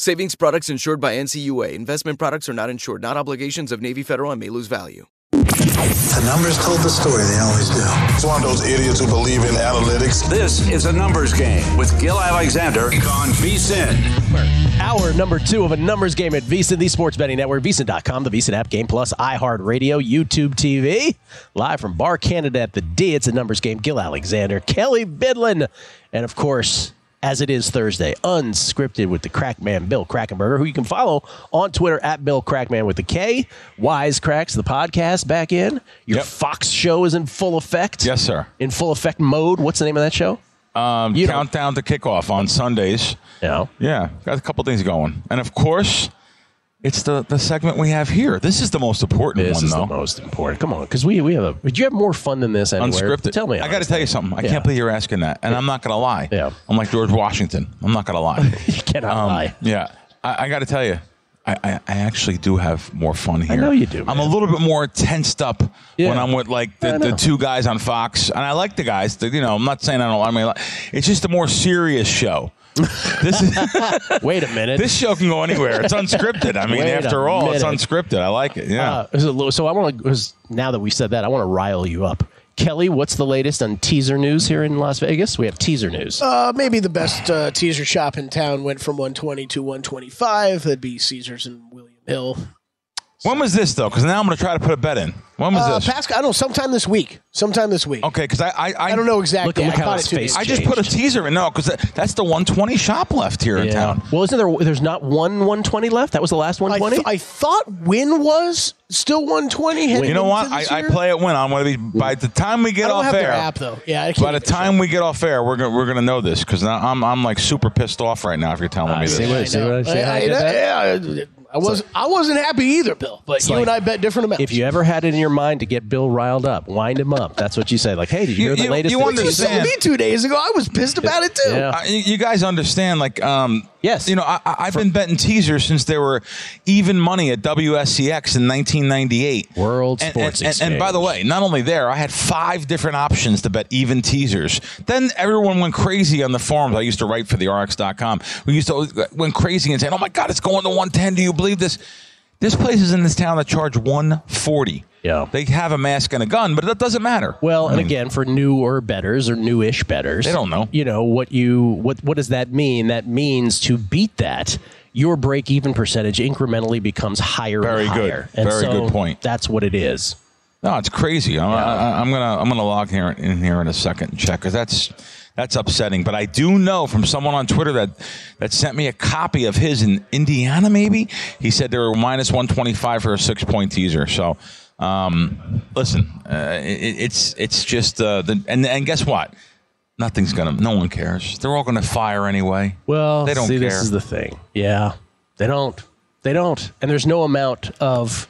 Savings products insured by NCUA. Investment products are not insured, not obligations of Navy Federal and may lose value. The numbers told the story, they always do. It's one of those idiots who believe in analytics. This is a numbers game with Gill Alexander on VSIN. Hour number two of a numbers game at VSIN, the sports betting network, VSIN.com, the VSIN app, Game Plus, iHeartRadio, YouTube TV. Live from Bar Canada at the D. It's a numbers game. Gill Alexander, Kelley Bydlon, and of course, as it is Thursday, unscripted with the Crackman Bill Krackomberger, who you can follow on Twitter at Bill Crackman with the K. Wise Cracks, the podcast back in. Your Yep. Fox show is in full effect. Yes, sir. In full effect mode. What's the name of that show? Um, countdown to kickoff on Sundays. Yeah. Yeah, got a couple things going, and of course, it's the the segment we have here. This is the most important This one, is though. the most important. Come on, because we we have a. Would you have more fun than this anywhere? Unscripted. Tell me. I got to tell you something. I Yeah. can't believe you're asking that, and I'm not going to lie. Yeah. I'm like George Washington. I'm not going to lie. You cannot Um, lie. Yeah, I, I got to tell you, I, I, I actually do have more fun here. I know you do, I'm a little bit more tensed up Yeah. when I'm with like the, the two guys on Fox, and I like the guys. The, you know, I'm not saying I don't. I mean, it's just a more serious show. This is Wait a minute. this show can go anywhere. It's unscripted. I mean, Wait a after all, it's minute. unscripted. I like it. Yeah. Uh, is it so I want to. Now that we said that, I want to rile you up. Kelley, what's the latest on teaser news here in Las Vegas? We have teaser news. Uh, maybe the best uh, teaser shop in town went from 120 to 125. That'd be Caesars and William Hill. When was this though? Because now I'm going to try to put a bet in. When was Uh, this? Pascal, I don't know, sometime this week. Sometime this week. Okay, because I, I I I don't know exactly. Look- look I how his face days I just put a teaser in. No, because that's the 120 shop left here in town. Well, isn't there? There's not one 120 left. That was the last I, 120. th- I thought Wynn was still 120. heading You know what? into I, this I year. play it when on one of these. By the time we get I get don't off have air, their app though. Yeah, I can't by the get the time we get off air, we're gonna we're gonna know this because I'm I'm like super pissed off right now if you're telling me this. see what, see what I say? how I did that? Yeah, I was I wasn't happy either, Bill. But you like- and I bet different amounts. If you ever had it in your mind to get Bill riled up, wind him up. That's what you say. Like, hey, did you, You- hear the you- latest? you in the you understand. me two days ago, I was pissed about it too. Yeah. Uh, you you guys understand, like, um, Yes. you know, I, I've been betting teasers since there were even money at WSEX in 1998. World And- Sports and, and, and by the way, not only there, I had five different options to bet even teasers. Then everyone went crazy on the forums. I used to write for the RX.com. We used to went crazy and saying, "Oh my God, it's going to 110." Do you believe this? There's is in this town that charge 140. Yeah. They have a mask and a gun, but that doesn't matter. Well, I and mean, again, for newer betters or newish betters, They don't know. You know what you what what does that mean? That means to beat that, your break even percentage incrementally becomes higher. Very and good. And Very so good point. That's what it is. No, it's crazy. I'm, I, I'm gonna I'm gonna log here in here in a second and check because that's that's upsetting. But I do know from someone on Twitter that that sent me a copy of his in Indiana. Maybe he said they were minus 125 for a six point teaser. So. Um, listen, uh, it, it's it's just uh, the and and guess what? Nothing's gonna. No one cares. They're all gonna fire anyway. Well, They don't see, care. this is the thing. Yeah, they don't. They don't. And there's no amount of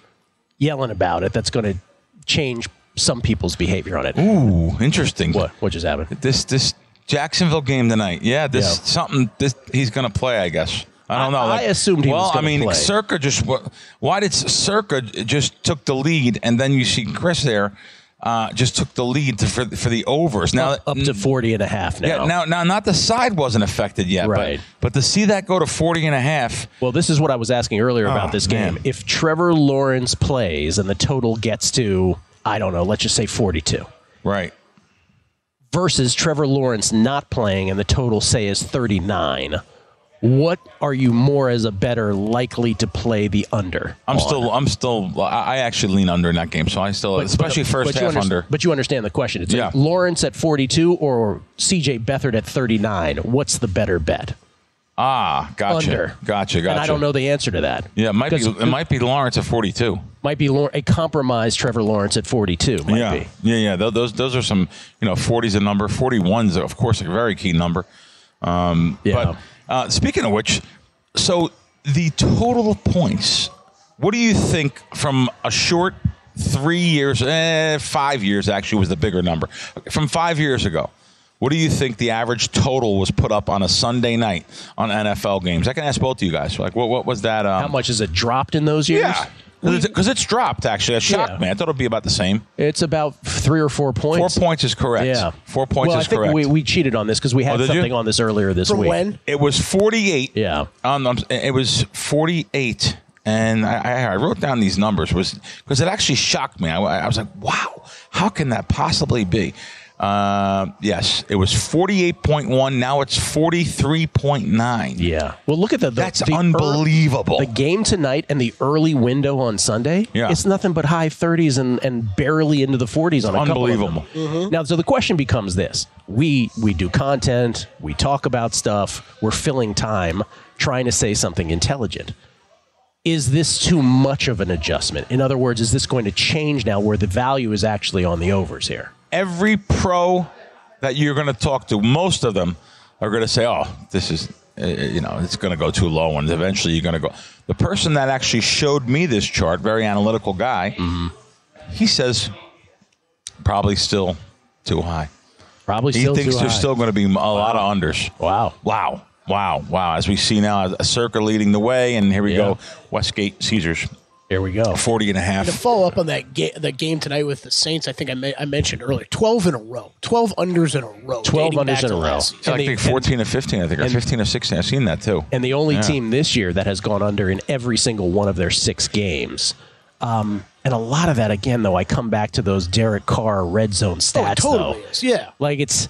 yelling about it that's going to change some people's behavior on it. Ooh, interesting. What? What just happened? This this Jacksonville game tonight. Yeah, this Yeah. something. This he's gonna play. I guess. I don't know. I- I assumed he well, was gonna I mean, play. Circa just. Why did Circa just took the lead, and then you see Chris there, uh, just took the lead to, for for the overs. Now up, up to 40 and a half now. Yeah, now now not the side wasn't affected yet, Right. But, but to see that go to 40 and a half, Well, this is what I was asking earlier about Oh, this game. man. If Trevor Lawrence plays and the total gets to, I don't know, let's just say 42, right? Versus Trevor Lawrence not playing and the total, say, is 39, what are you more as a better likely to play the under? I'm on? still, I'm still, I actually lean under in that game. So I still, especially first you half underst- under. But you understand the question. It's Yeah. Lawrence at 42 or CJ Beathard at 39. What's the better bet? Ah, gotcha, Under. gotcha, gotcha. And I don't know the answer to that. Yeah, it might be, it might be Lawrence at 42. might be a compromised Trevor Lawrence at 42. Might yeah, be. yeah, yeah. Those, those are some, you know, 40's a number. 41's, of course, a very key number. Um, Yeah. But uh, speaking of which, so the total of points. What do you think from a short three years, eh, five years actually was the bigger number from five years ago? What do you think the average total was put up on a Sunday night on NFL games? I can ask both of you guys. Like, what, what was that? Um, How much has it dropped in those years? Yeah, because it's dropped. Actually, I shocked Yeah. me. I thought it'd be about the same. It's about three or four points. Four points. points is correct. Yeah. Four points well, is I think correct. We, we cheated on this because we had Oh, did you? something on this earlier this From week. when? it was 48. Yeah. On, um, it was 48. And I, I I wrote down these numbers was because it actually shocked me. I, I was like, "Wow, how can that possibly be?" Uh, yes, it was forty-eight point one. Now it's forty-three point nine. Yeah. Well, look at the, the That's the unbelievable. the game tonight and the early window on Sunday. Yeah. It's nothing but high 30s and, and barely into the 40s on a couple of them. unbelievable. Now, so the question becomes this: we we do content, we talk about stuff, we're filling time trying to say something intelligent. Is this too much of an adjustment? In other words, is this going to change now where the value is actually on the overs here? Every pro that you're going to talk to, most of them are going to say, "Oh, this is." uh, You know, it's going to go too low, and eventually you're going to go. The person that actually showed me this chart, very analytical guy, he says probably still too high. Probably He thinks there's high. still going to be a lot of unders. wow. Wow, wow, wow! As we see now, a Circa leading the way, and here we Yeah. go, Westgate Caesars, Here we go. 40 and a half To follow up on that ga- the game tonight with the Saints, I think I, me- I mentioned earlier, twelve in a row, twelve unders in a row, 12 unders in a row. last season. It's like and think 14 or 15, I think, or and- 15 or 16. I've seen that too. and the only Yeah. team this year that has gone under in every single one of their six games. Um, and a lot of that, again, though, I come back to those Derek Carr red zone Oh, stats. it totally though. is. Yeah, Like it's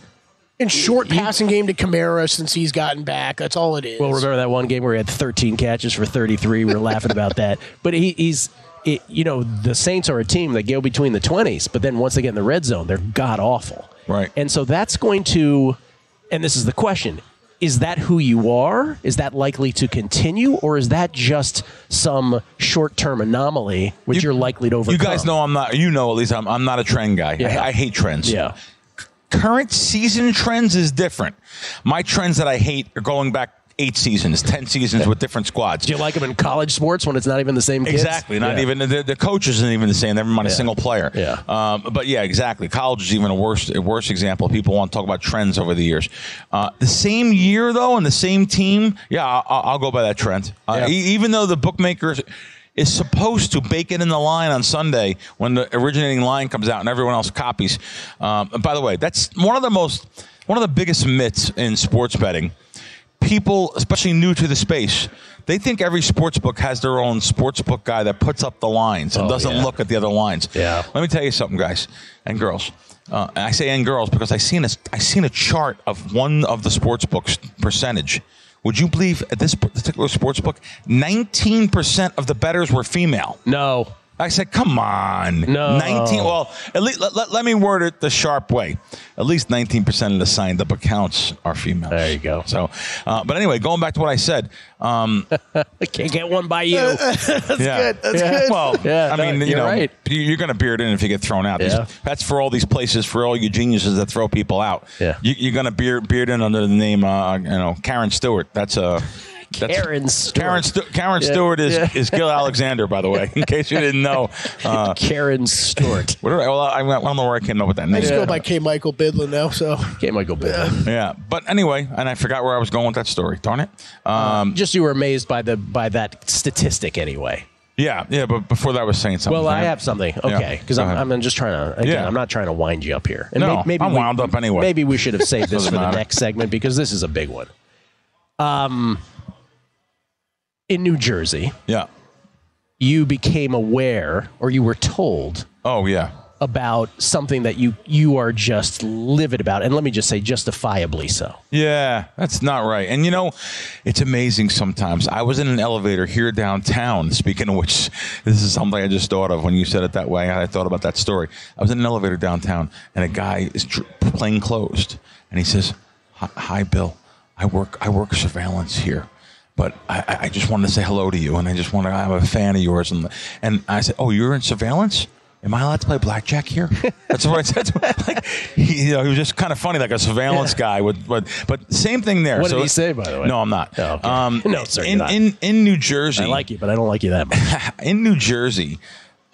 in short passing game to Kamara since he's gotten back. That's all it is. well, remember that one game where he had 13 catches for 33. We were laughing about that, but he, he's. It, you know the Saints are a team that go between the 20s, but then once they get in the red zone, they're god awful. Right. And so that's going to, and this is the question: Is that who you are? Is that likely to continue, or is that just some short-term anomaly which You- you, are likely to overcome? You guys know I'm not. You know, at least I'm. I'm not a trend guy. Yeah. I, I hate trends. Yeah. Current season trends is different. My trends that I hate are going back eight seasons, ten seasons with different squads. Do you like them in college sports when it's not even the same kids? Exactly. Not Yeah. even the, the coach isn't even the same. Never mind a single player. Yeah. Um, but yeah, exactly. College is even a worse a worse example. People want to talk about trends over the years. Uh, the same year though, and the same team. Yeah, I'll, I'll go by that trend. Uh, Yeah. e- even though the bookmakers is supposed to bake it in the line on Sunday when the originating line comes out and everyone else copies. Um, and by the way, that's one of the most one of the biggest myths in sports betting people, especially new to the space, they think every sports book has their own sports book guy that puts up the lines and Oh, doesn't yeah. look at the other lines. Yeah. Let me tell you something, guys and girls. Uh, and I say and girls because I seen a I seen a chart of one of the sports books percentage. Would you believe at this particular sports book, nineteen percent of the bettors were female? No. I said, come on. No. 19. Well, at least let, let, let me word it the sharp way. At least 19% of the signed up accounts are females. There you go. So, uh, but anyway, going back to what I said. Um, I can't get one by you. That's yeah. good. That's good. Well, Yeah, I mean, you you're know, right. you- you're going to beard in if you get thrown out. These- Yeah. That's for all these places, for all you geniuses that throw people out. Yeah. You, you're going to beard, beard in under the name, uh, you know, Karen Stewart. That's a. That's, Karen Stewart. Karen, Stu- Karen Yeah, Stewart is, yeah. is Gill Alexander, by the way, in case you didn't know. Uh, Karen Stewart. what did I, well, I, I don't know where I came up with that name. I just go by K. Michael Bydlon now. So K. Michael Bill. Yeah, but anyway, and I forgot where I was going with that story. Darn it. Um, Just you were amazed by the by that statistic anyway. yeah, yeah, but before that, I was saying something. Well, I have something. Okay, because go I'm. I'm just trying to. Again, Yeah. I'm not trying to wind you up here. And No, may- maybe I'm we- wound up anyway. Maybe we should have saved this Doesn't for the matter. next segment because this is a big one. Um, in New Jersey, Yeah. you became aware, or you were told, Oh, yeah. about something that you you are just livid about, and let me just say, justifiably so. Yeah, that's not right. And you know, it's amazing sometimes. I was in an elevator here downtown. Speaking of which, this is something I just thought of when you said it that way. I thought about that story. I was in an elevator downtown, and a guy is tr- plain closed, and he says, "Hi, hi, Bill. I work I work surveillance here." But I, I- just wanted to say hello to you, and I just want to. I'm a fan of yours, and and I said, "Oh, you're in surveillance? Am I allowed to play blackjack here?" That's what I said. Like, he, you know, he was just kind of funny, like a surveillance guy. With, but but same thing there. What did So- he say, by the way? No, I'm not. Oh, okay. um, No, sir, In, in in New Jersey, I like you, but I don't like you that much. in New Jersey,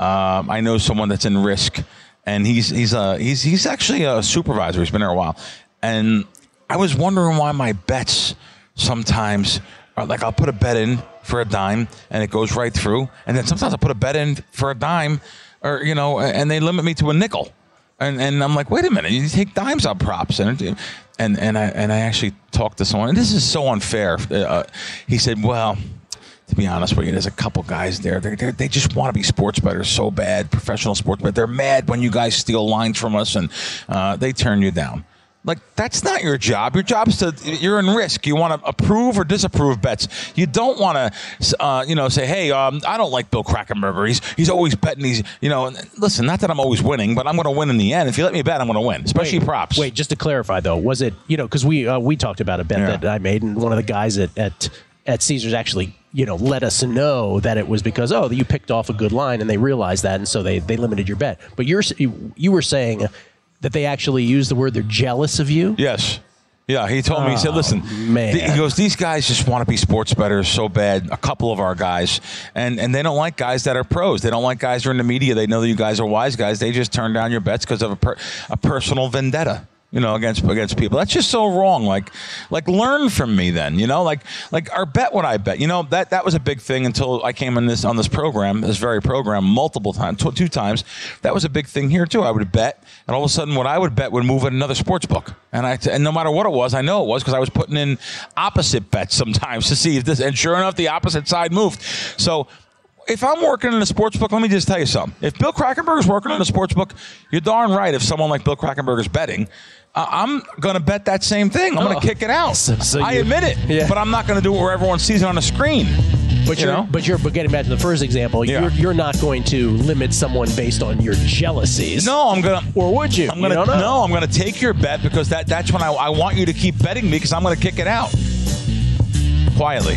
um, I know someone that's in risk, and he's he's uh he's he's actually a supervisor. He's been there a while, and I was wondering why my bets sometimes like I'll put a bet in for a dime and it goes right through, and then sometimes I put a bet in for a dime, or you know, and they limit me to a nickel. And, and I'm like, wait a minute, you take dimes on props, and and and I and I actually talked to someone, and this is so unfair. Uh, he said, well, to be honest with you, there's a couple guys there. They they they just want to be sports bettors so bad, professional sports, but they're mad when you guys steal lines from us and uh, they turn you down. Like that's not your job. Your job is to you're in risk. You want to approve or disapprove bets. You don't want to, uh, you know, say, "Hey, um, I don't like Bill Krackomberger. He's he's always betting. He's you know, listen. Not that I'm always winning, but I'm going to win in the end. If you let me bet, I'm going to win, especially Wait, props. Wait, just to clarify though, was it you know because we uh, we talked about a bet Yeah. that I made, and one of the guys at at at Caesars actually you know let us know that it was because oh you picked off a good line and they realized that and so they they limited your bet. But you're s- you were saying that they actually use the word they're jealous of you. Yes. Yeah, he told me. He said, Oh, "Listen, man. th- he goes. These guys just want to be sports bettors so bad. A couple of our guys, and and they don't like guys that are pros. They don't like guys who are in the media. They know that you guys are wise guys. They just turn down your bets because of a per, a personal vendetta." You know, against against people. That's just so wrong. Like, like learn from me then. You know, like like our bet what I bet. You know that that was a big thing until I came in this on this program, this very program, multiple times, tw- two times. That was a big thing here too. I would bet, and all of a sudden, what I would bet would move at another sports book, and I and no matter what it was, I know it was because I was putting in opposite bets sometimes to see if this, and sure enough, the opposite side moved. So if I'm working in a sports book, let me just tell you something. If Bill Krackomberger is working in a sports book, you're darn right. If someone like Bill Krackomberger is betting, I'm going to bet that same thing. I'm going Oh. to kick it out. So- so I you- admit it, Yeah. but I'm not going to do it where everyone sees it on the screen. But You you're, know? but you're, but getting back to the first example, Yeah. you're, you're not going to limit someone based on your jealousies. No, I'm gonna. Or would you? I'm gonna. Don't know. No, I'm gonna take your bet because that that's when I, I want you to keep betting me because I'm gonna kick it out quietly.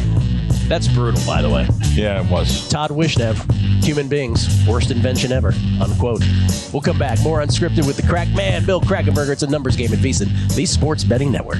That's brutal, by the way. Yeah, it was. Todd Wishnev, human beings, worst invention ever, unquote. We'll come back. More unscripted with the crack man, Bill Krackomberger. It's a numbers game at VSIN, the sports betting network.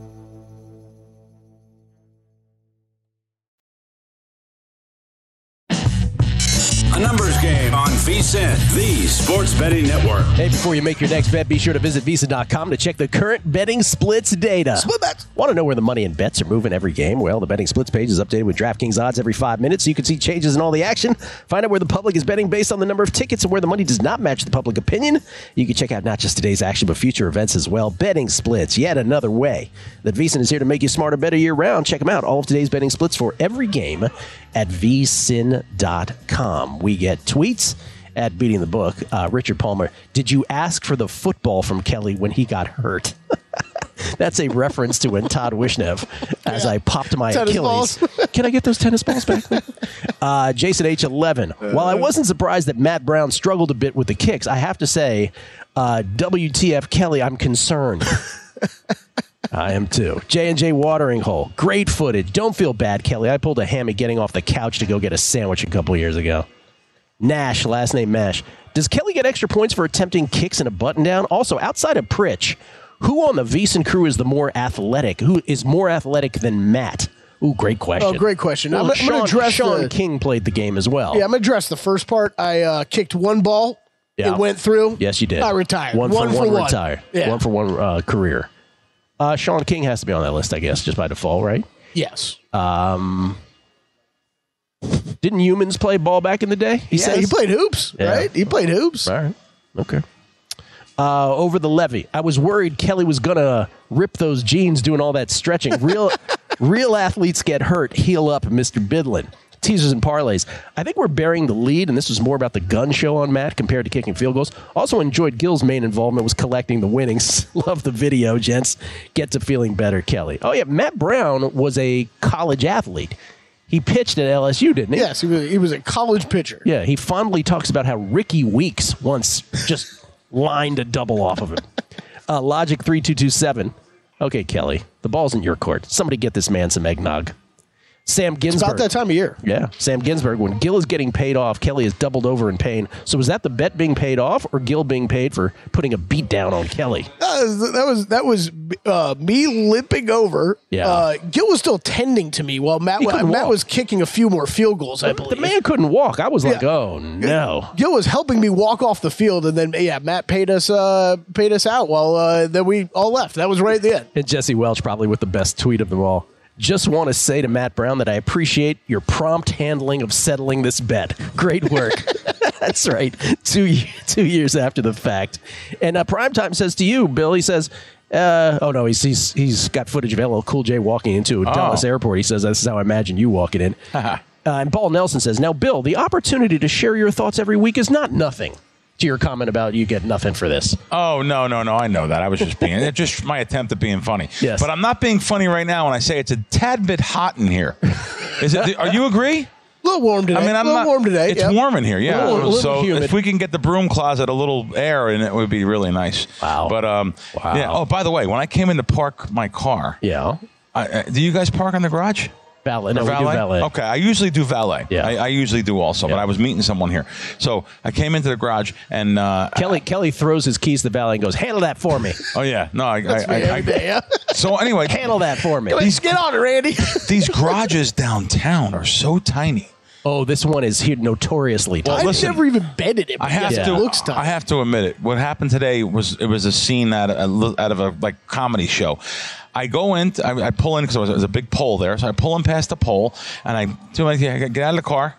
Sports betting network. Hey, before you make your next bet, be sure to visit VSIN.com to check the current betting splits data. Split bets. Want to know where the money and bets are moving every game? Well, the betting splits page is updated with DraftKings odds every five minutes so you can see changes in all the action. Find out where the public is betting based on the number of tickets and where the money does not match the public opinion. You can check out not just today's action, but future events as well. Betting splits, yet another way that VSIN is here to make you smarter, better year round. Check them out. All of today's betting splits for every game at vsin.com. We get tweets at beating the book. Uh, Richard Palmer, did you ask for the football from Kelley when he got hurt? That's a reference to when Todd Wishnev, as I popped my Tennis Achilles. Can I get those tennis balls back? uh, Jason H11. While I wasn't surprised that Matt Brown struggled a bit with the kicks, I have to say, uh, WTF Kelley, I'm concerned. I am too. J and J watering hole. Great footage. Don't feel bad, Kelley. I pulled a hammy getting off the couch to go get a sandwich a couple years ago. Nash, last name Mash. Does Kelley get extra points for attempting kicks and a button down? Also, outside of Pritch, who on the VSIN crew is the more athletic? Who is more athletic than Matt? Ooh, great question. Oh, great question. Well, I'm, Sean, going to address Sean the, King played the game as well. Yeah, I'm going to address the first part. I uh, kicked one ball. Yeah. It went through. Yes, you did. I retired. One, One for for one, one. retire. Yeah. One for one uh, career. Uh, Sean King has to be on that list, I guess, just by default, right? Yes. Um, didn't humans play ball back in the day? He yeah, says he played hoops, Yeah. right? He played hoops. All right. Okay. Uh, over the levee. I was worried Kelley was gonna rip those jeans doing all that stretching. Real, real athletes get hurt. Heal up, Mister Bydlon. Teasers and parlays. I think we're bearing the lead, and this was more about the gun show on Matt compared to kicking field goals. Also enjoyed Gill's main involvement was collecting the winnings. Love the video, gents. Get to feeling better, Kelley. Oh yeah, Matt Brown was a college athlete. He pitched at LSU, didn't he? Yes, he was, he was a college pitcher. Yeah, he fondly talks about how Rickie Weeks once just lined a double off of him. Uh, Logic three two two seven. Okay, Kelley, the ball's in your court. Somebody get this man some eggnog. Sam Ginsburg. It's Ginsburg. about that time of year. Yeah, Sam Ginsburg. When Gill is getting paid off, Kelley is doubled over in pain. So was that the bet being paid off, or Gill being paid for putting a beat down on Kelley? That was that was, that was uh, me limping over. Yeah. Uh, Gill was still tending to me while Matt He Matt walk. was kicking a few more field goals. I believe The man couldn't walk. I was like, Yeah. oh no. Gill was helping me walk off the field, and then yeah, Matt paid us uh, paid us out while uh, then we all left. That was right at the end. And Jesse Welch probably with the best tweet of them all. Just want to say to Matt Brown that I appreciate your prompt handling of settling this bet. Great work. That's right. Two two years after the fact. And uh, Primetime says to you, Bill, he says, uh, oh no, he's, he's he's got footage of LL Cool J walking into Dallas Airport. He says, this is how I imagine you walking in. uh, and Paul Nelson says, now, Bill, the opportunity to share your thoughts every week is not nothing. To your comment about you get nothing for this. Oh no, no, no! I know that. I was just being it's just my attempt at being funny. Yes. but I'm not being funny right now when I say it's a tad bit hot in here. Is it? Are you agree? A little warm today. I mean, I'm a little not. warm today. It's yep. warm in here, yeah. A little- little so humid. if we can get the broom closet a little air in it, would be really nice. Wow. But um, Wow. yeah. Oh, by the way, when I came in to park my car, Yeah. I, uh, do you guys park in the garage? Valet. No, Or we do valet. Okay, I usually do valet. Yeah. I, I usually do also, but I was meeting someone here, so I came into the garage and uh, Kelley Kelley throws his keys to the valet and goes, "Handle that for me. oh yeah, no, I, That's I, me I, every I- day. Yeah. so anyway, Handle that for me." Please get on it, Randy. these garages downtown are so tiny. Oh, this one is here notoriously Well, tiny. I've listen, never even been in it. I have yes, to. It looks tough. I have to admit it. What happened today was it was a scene out of, out of a like comedy show. I go in, I, I pull in because there was a big pole there, so I pull in past the pole, and I do my I get out of the car.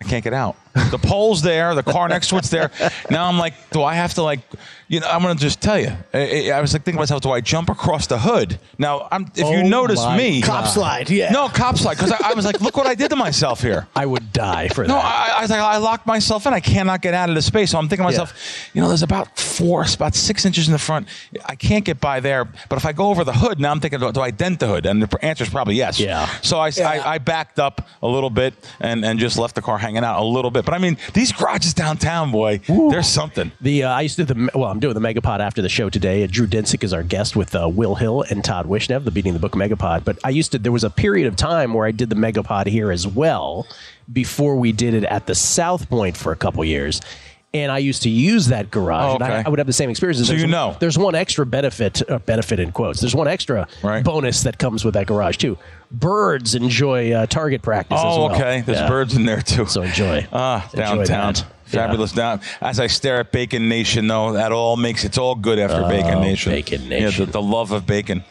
I can't get out. The pole's there, the car next to it's there. Now I'm like, do I have to like, you know? I'm gonna just tell you. I, I was like thinking to myself, do I jump across the hood? Now I'm. If you Oh notice my me, Cop slide. Yeah. no cop slide because I, I was like, look what I did to myself here. I would die for No, that. I, I was like, I locked myself in. I cannot get out of the space. So I'm thinking to myself, you know, there's about four, about six inches in the front. I can't get by there. But if I go over the hood, now I'm thinking, do I dent the hood? And the answer is probably yes. Yeah. So I, I, I backed up a little bit and, and just left the car hanging out a little bit. But I mean, these garages downtown, boy, there's something. The uh, I used to do the well. I'm doing the Megapod after the show today. Drew Dinsick is our guest with uh, Will Hill and Todd Wishnev, the Beating the Book Megapod. But I used to. There was a period of time where I did the Megapod here as well before we did it at the South Point for a couple years. And I used to use that garage, Oh, and I, okay. I would have the same experiences. So There's you know. there's one extra benefit, uh, benefit in quotes. There's one extra Right. bonus that comes with that garage too. Birds enjoy uh, target practice. as Oh, well. okay. There's Yeah. birds in there too. So enjoy. Ah, Enjoy downtown. that. Fabulous down. As I stare at Bacon Nation, though, that all makes it's all good after Bacon Nation. Oh, Bacon Yeah, Nation. the, the love of bacon.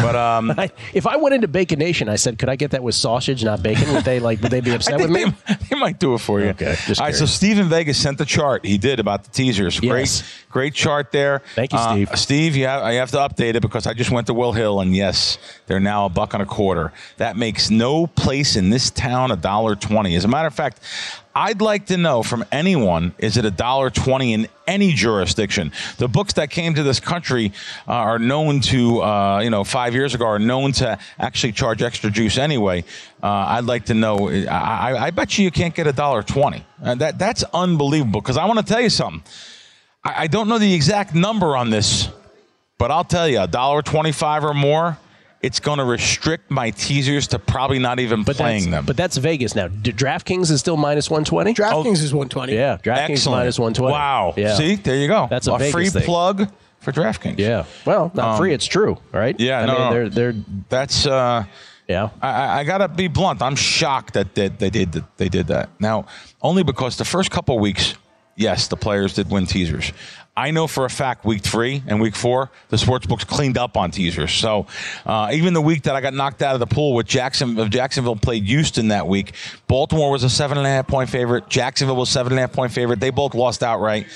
But um, I, if I went into Bacon Nation, I said, "Could I get that with sausage, not bacon?" Would they like? Would they be upset with me? they, they might do it for you. Okay, All right, so curious. Steven Vegas sent the chart. He did about the teasers. Yes. Great, great chart there. Thank you, Uh, Steve. Steve, you I have to update it because I just went to Will Hill, and yes, they're now a buck and a quarter. That makes no place in this town a dollar twenty. As a matter of fact, I'd like to know from anyone: is it a dollar twenty in any jurisdiction? The books that came to this country uh, are known to, uh, you know, five years ago are known to actually charge extra juice anyway. Uh, I'd like to know. I, I, I bet you you can't get a dollar twenty. Uh, that that's unbelievable. Because I want to tell you something. I, I don't know the exact number on this, but I'll tell you, a dollar twenty-five or more. It's going to restrict my teasers to probably not even But playing that's, them. But that's Vegas now. D- DraftKings is still minus 120? DraftKings is 120. Yeah, DraftKings Excellent. minus 120. Wow. Yeah. See, there you go. That's a Vegas free thing. plug for DraftKings. Yeah. Well, not Um, free. It's true, right? Yeah, I no, mean, no. they're they're That's uh yeah. I, I- I gotta be blunt. I'm shocked that they, they did that. They did that. Now, only because the first couple of weeks, yes, the players did win teasers. I know for a fact, week three and week four, the sports books cleaned up on teasers. So uh, even the week that I got knocked out of the pool with Jackson, Jacksonville played Houston that week, Baltimore was a seven and a half point favorite. Jacksonville was seven and a half point favorite. They both lost outright.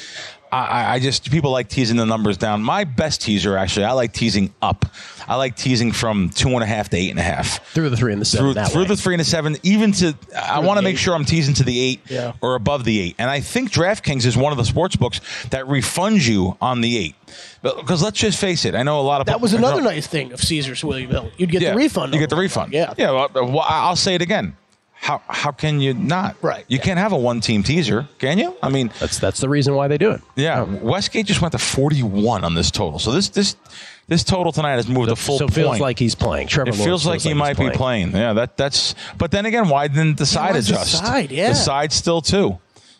I, I- just people like teasing the numbers down. My best teaser, actually, I like teasing up. I like teasing from two and a half to eight and a half Through the three and the seven. through, through the three and the seven, even to I want to make sure I'm teasing to the eight Yeah. or above the eight. And I think DraftKings is one of the sports books that refunds you on the eight. Because let's just face it, I know a lot of That was another nice thing of Caesars William Hill. You'd get Yeah, the refund. You get the refund. Yeah. yeah. Well, I'll say it again. How how can you not? Right. You can't have a one team teaser, can you? I mean, That's that's the reason why they do it. yeah. Westgate just went to 41 on this total. So this this this total tonight has moved a full so it feels like he's playing. Trevor It Lawrence feels like he he's might be playing. Yeah, that that's. But then again, why didn't the side why is the adjust? side? Yeah. the side still too.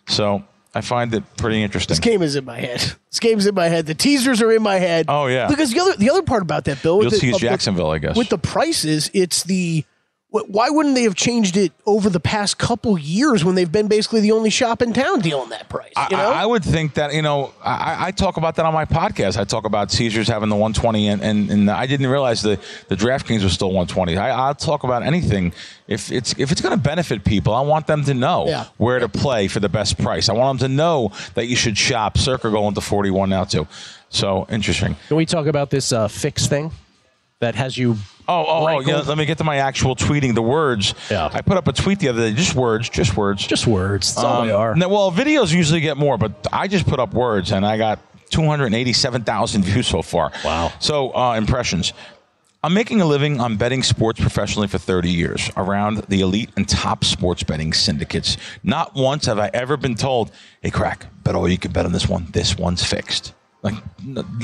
So I find it pretty interesting. This game is in my head. This game's in my head. The teasers are in my head. Oh, yeah. Because the other the other part about that, Bill, with You'll the- tease the- Jacksonville, I guess. with the prices, it's the wh- why wouldn't they have changed it over the past couple years when they've been basically the only shop in town dealing that price? I, You know, I, I would think that you know I, I talk about that on my podcast. I talk about Caesars having the 120, and, and, and I didn't realize the the DraftKings was still 120. I, I'll talk about anything if it's if it's going to benefit people. I want them to know Yeah. where to play for the best price. I want them to know that you should shop. Circa going to 41 now too. So interesting. Can we talk about this uh, fix thing that has you? Oh, oh, oh, yeah. Let me get to my actual tweeting. The words. Yeah. I put up a tweet the other day. Just words. Just words. Just words. That's all they Um, are. no, well, videos usually get more, but I just put up words, and I got 287,000 views so far. Wow. So uh, impressions. I'm making a living on betting sports professionally for 30 years around the elite and top sports betting syndicates. Not once have I ever been told, "Hey, crack, bet all you can bet on this one. This one's fixed." Like,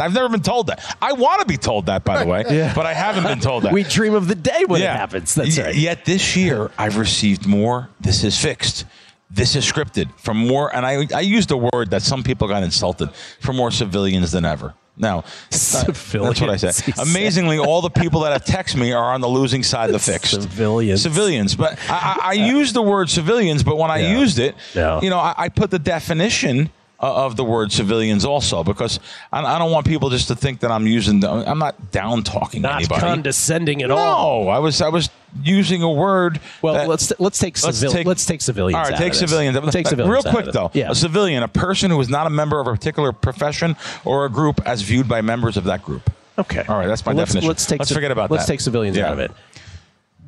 I've never been told that. I want to be told that, by the way, Yeah. but I haven't been told that. we dream of the day when it happens. That's Y- right. Yet this year, I've received more. This is fixed. This is scripted from more, and I I used a word that some people got insulted for more civilians than ever. Now, that's not- that's what I said. Civilians. Amazingly, all the people that have texted me are on the losing side of the fix. Civilians. Civilians. But I, I, I uh, used the word civilians, but when I used it, Yeah. you know, I, I put the definition of the word civilians also because I, I don't want people just to think that I'm using. The, I'm not down talking Not anybody. condescending at all. No, I was I was using a word. Well, let's let's take civil, let's take civilians. All right, take civilians. Take civilians. Real quick though, Yeah. a civilian, a person who is not a member of a particular profession or a group, as viewed by members of that group. Okay. All right, that's my Well, let's, definition. Let's take Let's forget about that. let's take civilians Yeah. out of it.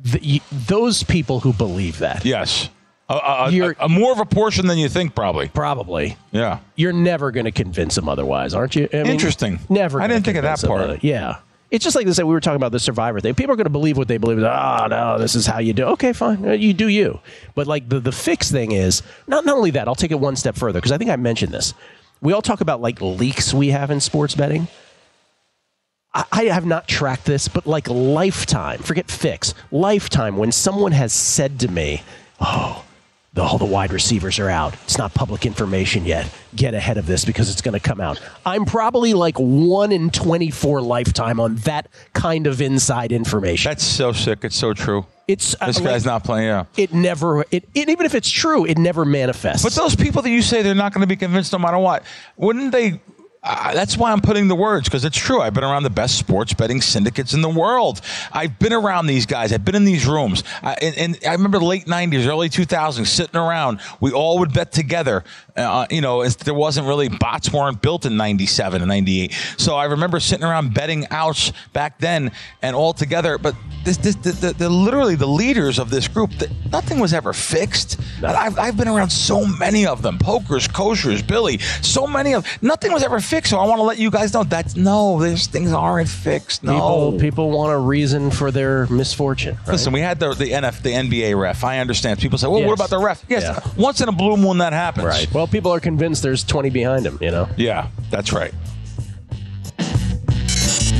The, y- those people who believe that, Yes, a, a- a- more of a portion than you think, probably. probably Yeah. you're never going to convince them otherwise, aren't you? I mean, Interesting. Never. I didn't think of that part. other- Yeah. It's just like they this. We were talking about the survivor thing. People are going to believe what they believe. Oh no, this is how you do. Okay, fine, Uh, you do you. But like the the fix thing is not not only that. I'll take it one step further because I think I mentioned this. We all talk about like leaks we have in sports betting. I, I have not tracked this, but like lifetime, forget fix, lifetime, when someone has said to me, oh, the, all the wide receivers are out. It's not public information yet. Get ahead of this because it's going to come out. I'm probably like one in 24 lifetime on that kind of inside information. That's so sick. It's so true. it's uh, This guy's like, not playing. Yeah. It never. It, it even if it's true, it never manifests. But those people that you say they're not going to be convinced no matter what, wouldn't they? Uh, that's why I'm putting the words because it's true. I've been around the best sports betting syndicates in the world. I've been around these guys. I've been in these rooms. I, and, and I remember the late '90s, early 2000s, sitting around. We all would bet together. Uh, you know, there wasn't really bots weren't built in '97 and '98. So I remember sitting around betting outs back then and all together. But this, this, the, the, the literally the leaders of this group, the, nothing was ever fixed. I've, I've been around so many of them. Pokers, koshers, Billy, so many of nothing was ever fixed. So I want to let you guys know that's no, these things aren't fixed. No. People, people want a reason for their misfortune. right? Listen, we had the the NF the NBA ref. I understand. People say, "Well, Yes. what about the ref?" Yes, Yeah. once in a blue moon that happens. Right. Well, people are convinced there's 20 behind him, you know? Yeah, that's right.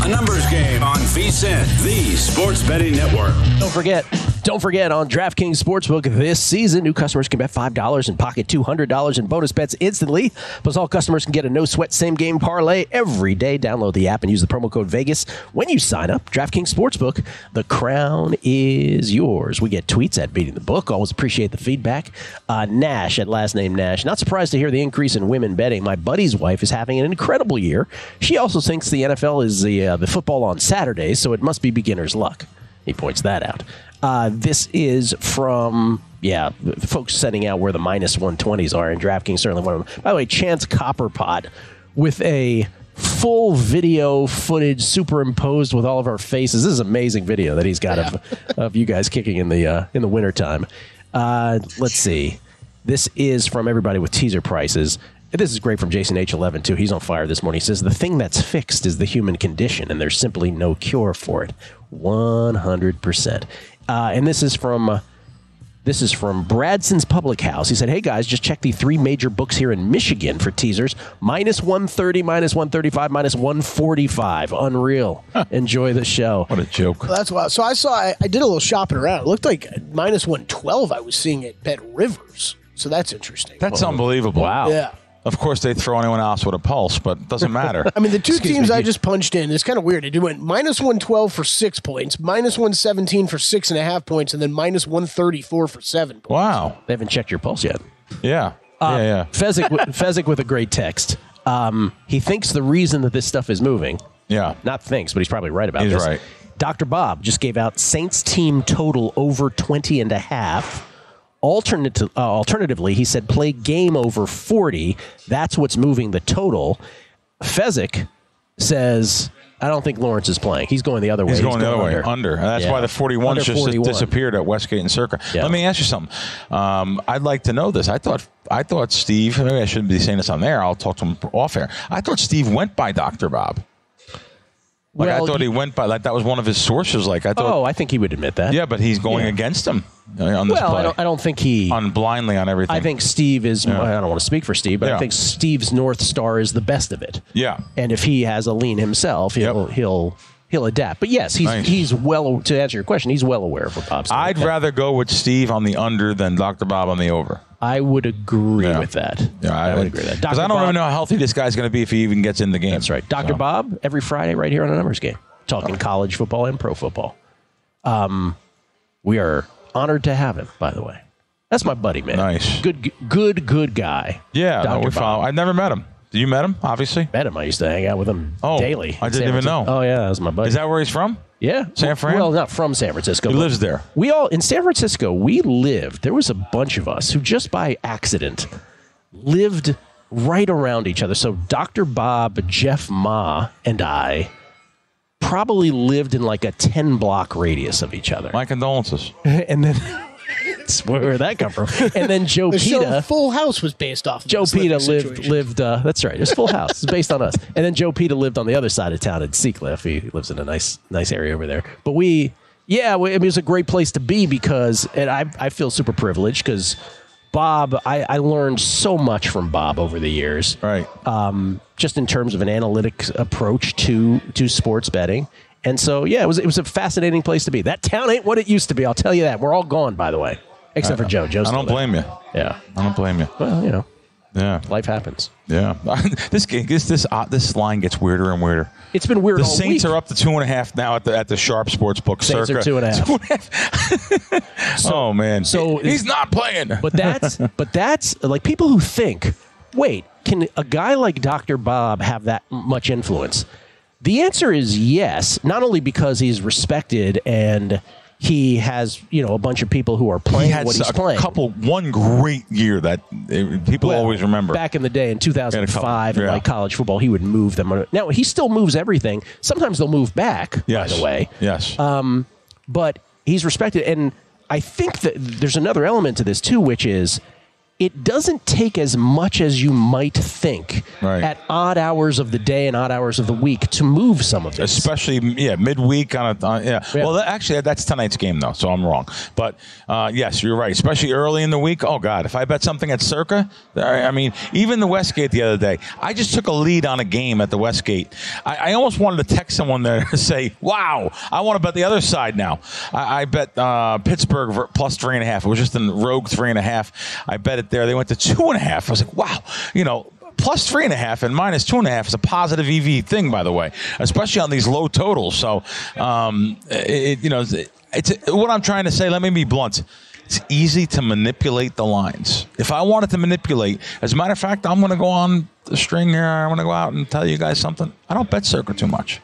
A numbers game on VSIN, the sports betting network. Don't forget, don't forget on DraftKings Sportsbook this season, new customers can bet $5 and pocket $200 in bonus bets instantly. Plus, all customers can get a no sweat same game parlay every day. Download the app and use the promo code Vegas when you sign up. DraftKings Sportsbook, the crown is yours. We get tweets at Beating the Book. Always appreciate the feedback. Uh, Nash at last name Nash. Not surprised to hear the increase in women betting. My buddy's wife is having an incredible year. She also thinks the NFL is the, uh, the football on Saturdays, so it must be beginner's luck. He points that out. Uh, this is from, yeah, folks sending out where the minus 120s are, and DraftKings certainly one of them. By the way, Chance Copperpot with a full video footage superimposed with all of our faces. This is amazing video that he's got of, of you guys kicking in the uh, in the wintertime. Uh, let's see. This is from everybody with teaser prices. This is great from Jason H11 too. He's on fire this morning. He says the thing that's fixed is the human condition, and there's simply no cure for it. 100. percent uh, And this is from uh, this is from Bradson's Public House. He said, "Hey guys, just check the three major books here in Michigan for teasers: minus 130, minus 135, minus 145. Unreal. Enjoy the show. What a joke. Well, that's wild. So I saw, I, I did a little shopping around. It looked like minus 112 I was seeing at Bet Rivers. So that's interesting. That's unbelievable. Wow. yeah. Of course, they throw anyone else with a pulse, but it doesn't matter. I mean, the two Excuse teams me, I just punched in, it's kind of weird. It went minus 112 for six points, minus 117 for six and a half points, and then minus 134 for seven points. wow. They haven't checked your pulse yet. Yeah. Uh, yeah. Yeah. Fezzik, with- Fezzik with a great text. Um, he thinks the reason that this stuff is moving, Yeah. not thinks, but he's probably right about He's this. right. Dr. Bob just gave out Saints team total over 20 and a half. Alternate, uh, alternatively, he said play game over 40. That's what's moving the total. Fezzik says, I don't think Lawrence is playing. He's going the other way. He's going the other way, under. under. That's Yeah. why the 41 Under just 41. disappeared at Westgate and Circa. Yeah. Let me ask you something. Um, I'd like to know this. I thought I thought Steve, maybe I shouldn't be saying this on there. I'll talk to him off air. I thought Steve went by Dr. Bob. Like I thought he went by like that was one of his sources. Like I thought, Oh, I think he would admit that. yeah, but he's going Yeah. against him uh, on this Well, play, I don't, I don't think he. on blindly on everything. I think Steve is. I don't want to speak for Steve, but Yeah. I think Steve's North Star is the best of it. Yeah. And if he has a lean himself, he'll Yep. he'll he'll adapt. But yes, he's Nice. he's well to answer your question. He's well aware of what Bob's. I'd rather go with Steve on the under than Dr. Bob on the over. I would agree Yeah. with that. Yeah, I, would agree with that. Because I don't Bob- even know how healthy this guy's going to be if he even gets in the game. That's right, Doctor So. Bob every Friday right here on a numbers game, talking college football and pro football. Um, we are honored to have him. By the way, that's my buddy, man. Nice. good, good, good guy. Yeah, no, we follow. I never met him. You met him, obviously. met him. I used to hang out with him Oh, daily. I didn't San even Francisco. know. Oh yeah, that was my buddy. Is that where he's from? yeah, San Fran? Well, not from San Francisco. He lives there. We all in San Francisco. We lived. There was a bunch of us who just by accident lived right around each other. So Dr. Bob, Jeff Ma, and I probably lived in like a ten block radius of each other. My condolences. and then where did that come from? And then Joe The show Peta. Full House was based off of Joe this Peta lived situation. lived. Uh, that's right. It's Full House. It's based on us. And then Joe Peta lived on the other side of town in Seacliff. He lives in a nice nice area over there. But we, yeah, we, I mean, it was a great place to be because, and I I feel super privileged because Bob, I, I learned so much from Bob over the years. Right. Um, just in terms of an analytic approach to to sports betting. And so, yeah, it was it was a fascinating place to be. That town ain't what it used to be. I'll tell you that. We're all gone, by the way, except for Joe. Joe's I don't still there. blame you. Yeah. I don't blame you. Well, you know, Yeah. life happens. Yeah. this this this uh, this line gets weirder and weirder. It's been weird The Saints week. are up to two and a half now at the at the Sharp Sports Book. Saints are circa. two and a half. Two and a half. oh man. so he's not playing. But that's but that's like people who think, wait, can a guy like Dr. Bob have that much influence? The answer is yes, not only because he's respected and he has, you know, a bunch of people who are He playing had what he's playing. a playing. couple, one great year that uh, people Well, always remember. Back in the day in 2005 in yeah. like college football, he would move them. Now he still moves everything. Sometimes they'll move back, yes. by the way. Yes. Um, but he's respected. And I think that there's another element to this too, which is it doesn't take as much as you might think Right. at odd hours of the day and odd hours of the week to move some of this. especially yeah midweek on a on, yeah. Yeah. Well, that, actually, that's tonight's game though, so I'm wrong. But uh, yes, you're right. Especially early in the week. Oh God, if I bet something at Circa, I I mean, even the Westgate the other day, I just took a lead on a game at the Westgate. I, I almost wanted to text someone there to say, "Wow, I want to bet the other side now." I, I bet uh, Pittsburgh plus three and a half. It was just in rogue three and a half. I bet it there. They went to two and a half. I was like, "Wow," you know plus three and a half and minus two and a half is a positive EV thing, by the way, especially on these low totals. So, um, it, you know, it's, it's what I'm trying to say. Let me be blunt. It's easy to manipulate the lines. If I wanted to manipulate, as a matter of fact, I'm going to go on the string here. I'm going to go out and tell you guys something. I don't bet Circa too much.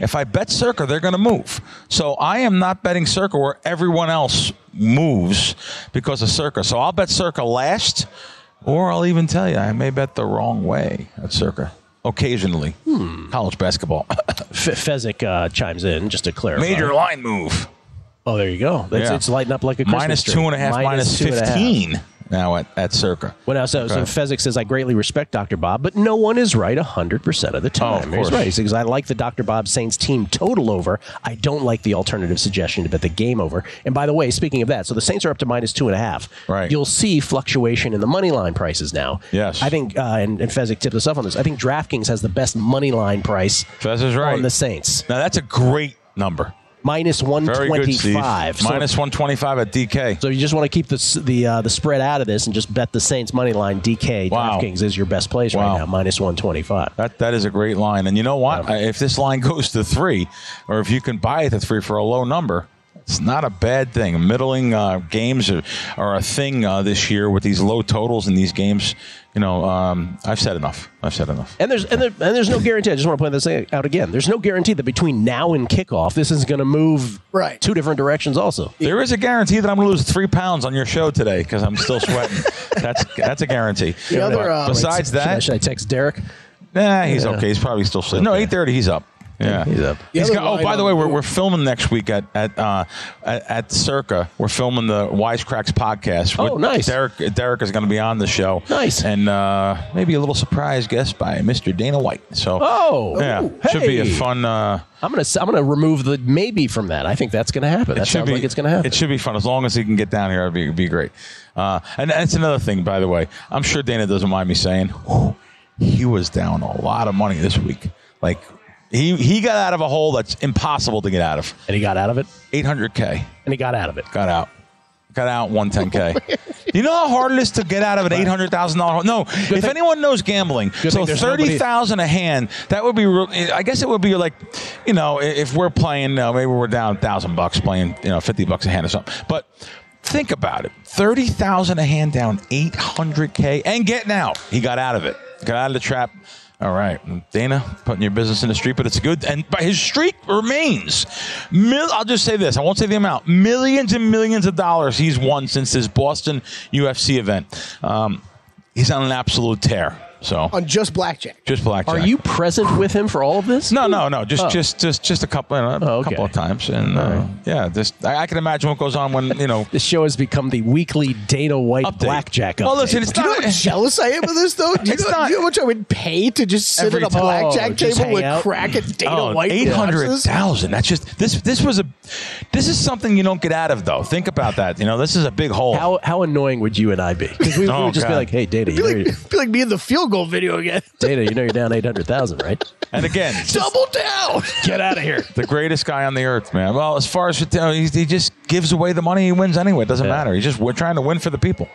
If I bet Circa, they're going to move. So I am not betting Circa where everyone else moves because of Circa. So I'll bet Circa last, or I'll even tell you I may bet the wrong way at Circa occasionally. College basketball, F- Fezzik uh, chimes in just to clarify. major line move. Oh, there you go. It's, Yeah. it's lighting up like a Christmas Minus two and a half, minus two and a half. fifteen now at, at Circa. Well, now, so, so Fezzik says, I greatly respect Dr. Bob, but no one is right 100% of the time. Oh, of He's course. right. He says, I like the Dr. Bob Saints team total over. I don't like the alternative suggestion to bet the game over. And by the way, speaking of that, so the Saints are up to minus two and a half. Right. You'll see fluctuation in the money line prices now. Yes. I think, uh, and, and Fezzik tipped us off on this, I think DraftKings has the best money line price Fez is right. on the Saints. Now that's a great number. Minus good, Steve. 125. So- Minus 125 at DK. So you just want to keep the the uh, the spread out of this and just bet the Saints money line. DK Wow. DraftKings is your best place Wow. right now, minus one twenty five. That that is a great line. And you know what? I- If this line goes to three, or if you can buy it to three for a low number, it's not a bad thing. Middling uh, games are, are a thing uh, this year with these low totals in these games. You know, um, I've said enough. I've said enough. And there's and, there, and there's no guarantee. I just want to point this out again. There's no guarantee that between now and kickoff, this is going to move Right. two different directions. Also, There is a guarantee that I'm going to lose three pounds on your show today because I'm still sweating. that's that's a guarantee. The other, uh, besides should I, that, should I text Derek? Nah, he's okay. He's probably still sleeping. No, eight thirty. He's up. Yeah, He's up. The He's other got, oh, by the way, we're, we're filming next week at at, uh, at at Circa. We're filming the Wisecracks podcast. Oh, nice. Derek Derek is going to be on the show. Nice. and uh, maybe a little surprise guest by Mr. Dana White. So, Oh, yeah, Ooh, should be a fun. Uh, I'm gonna I'm gonna remove the maybe from that. I think that's going to happen. That should sounds be, like it's going to happen. It should be fun as long as he can get down here. It'd be, it'd be great. Uh, and that's another thing, by the way. I'm sure Dana doesn't mind me saying whew, he was down a lot of money this week. Like he he got out of a hole that's impossible to get out of. and he got out of it. 800k And he got out of it. got out. Got out 110k. you know how hard it is to get out of an eight hundred thousand dollar? Hole. No, if thing- anyone knows gambling, Good so thirty thousand a hand, that would be. real- I guess it would be like, you know, if we're playing, uh, maybe we're down thousand bucks playing, you know, fifty bucks a hand or something. But think about it: thirty thousand a hand down, eight hundred k, and getting out. He got out of it. Got out of the trap. All right, Dana, putting your business in the street, but it's good. And but his streak remains. Mil- I'll just say this: I won't say the amount. Millions and millions of dollars he's won since his Boston UFC event. Um, he's on an absolute tear. So on just blackjack. just blackjack. Are you present with him for all of this? No, no, no. Just, Oh. just, just, just a couple, uh, Oh, a okay. couple of times, and uh, yeah, just I, I can imagine what goes on when you know. This show has become the weekly Dana White Update. blackjack. Well, listen, it's Do you know how jealous I am of this, though? Do you, It's know, not- do you know how much I would pay to just sit at a blackjack Oh, table hang with out? crack and Dana Oh, White? eight hundred watches? That's just this. This was a. This is something you don't get out of though. Think about that. You know, this is a big hole. How how annoying would you and I be? Because we, we Oh, would just be like, "Hey, Dana, Be like, be like me in the field goal video again. Dana, you know you're down eight hundred thousand, right? and again, Double down. Get out of here." the greatest guy on the earth, man. Well, as far as you know, he, he just gives away the money. He wins anyway. It doesn't Yeah. matter. He's just we're trying to win for the people.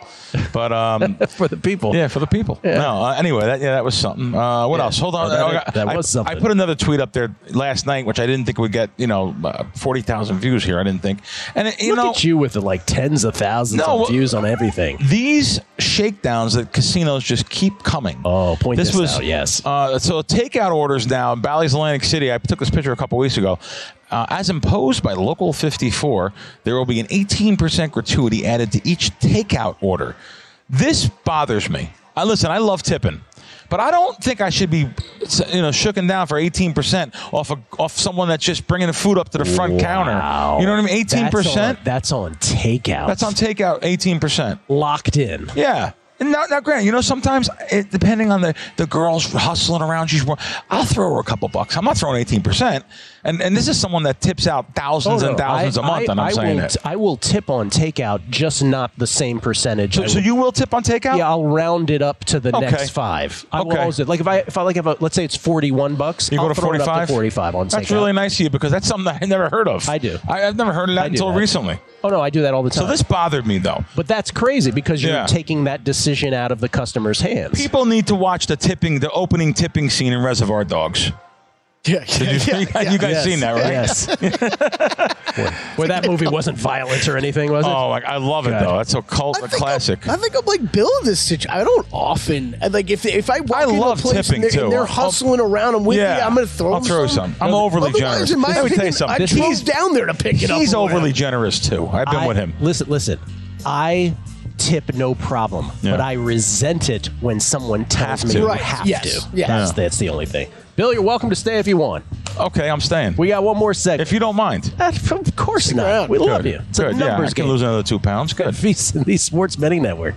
But um, For the people. Yeah, for the people. No, uh, anyway, that, yeah, that was something. Uh, what Yeah. else? Hold on. Oh, that- I- that I- was something. I put another tweet up there last night, which I didn't think would get you know uh, forty thousand views here. I didn't think, and it, you Look know, at you with the like tens of thousands No, of views on everything. these shakedowns that casinos just keep coming. Oh, point this, was out. Yes. Uh, so takeout orders now in Bally's Atlantic City. I took this picture a couple weeks ago. Uh, as imposed by Local 54, there will be an 18% gratuity added to each takeout order. This bothers me. I listen. I love tipping. But I don't think I should be, you know, shooken down for eighteen percent off a, off someone that's just bringing the food up to the front counter. You know what I mean? Eighteen percent. That's on takeout. That's on takeout. Eighteen percent. locked in. Yeah. Now, now, granted, you know, sometimes it, depending on the the girl's hustling around, she's. I'll throw her a couple bucks. I'm not throwing eighteen percent. And and this is someone that tips out thousands Oh, and thousands I- a month, I- and I'm I saying will, it. I will tip on takeout, just not the same percentage. So, so you will tip on takeout? Yeah, I'll round it up to the Okay. next five. I Okay. always like if I if I like if I, let's say it's forty one bucks. You I'll go to throw it up 45? Forty five on That's takeout. really nice of you because that's something that I never heard of. I do. I, I've never heard of that until that. recently. Oh no, I do that all the time. So this bothered me though. but that's crazy because you're Yeah. taking that decision out of the customer's hands. People need to watch the tipping, the opening tipping scene in Reservoir Dogs. Yeah, Did you, you guys Yes. seen that, right? Yes. where, where that movie wasn't violent or anything, was it? Oh, like, I love it God. though. That's so cult, a classic. I'm, I think I'm like Bill in this situation. I don't often like if if I walk I into love a place tipping, and they're, too. and they're I'll- hustling around. I'm with Yeah. you. I'm going to throw. I'll throw some. some. I'm overly generous. In my Let me tell you something. I This- he's- down there to pick it up. He's overly whatever. generous too. I've been I- with him. Listen, listen. I tip no problem, Yeah. but I resent it when someone tells Have me to. you Right. have Yes. to. Yes. That's, Yeah. that's the only thing. Bill, you're welcome to stay if you want. Okay, I'm staying. We got one more segment. if you don't mind. Uh, of course not. around. We love you. It's a Good. Yeah, I can game. lose another two pounds. Good. VSiN, the Sports Betting Network.